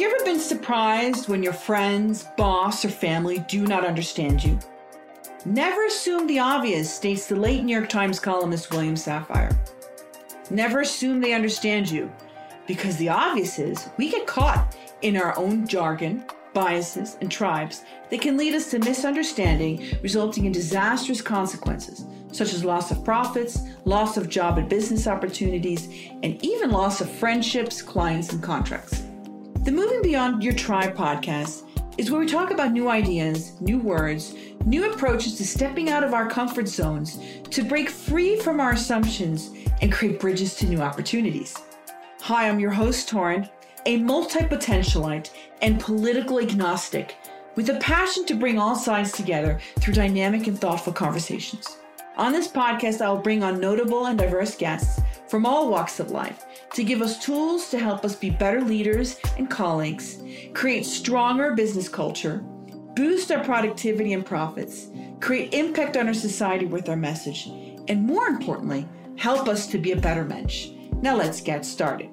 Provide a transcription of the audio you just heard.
you ever been surprised when your friends, boss, or family do not understand you? Never assume the obvious, states the late New York Times columnist William Safire. Never assume they understand you, because the obvious is we get caught in our own jargon, biases, and tribes that can lead us to misunderstanding, resulting in disastrous consequences, such as loss of profits, loss of job and business opportunities, and even loss of friendships, clients, and contracts. The Moving Beyond Your Tribe podcast is where we talk about new ideas, new words, new approaches to stepping out of our comfort zones to break free from our assumptions and create bridges to new opportunities. Hi, I'm your host, Torin, a multi potentialite and political agnostic with a passion to bring all sides together through dynamic and thoughtful conversations. On this podcast, I will bring on notable and diverse guests from all walks of life to give us tools to help us be better leaders and colleagues, create stronger business culture, boost our productivity and profits, create impact on our society with our message, and more importantly, help us to be a better mensch. Now let's get started.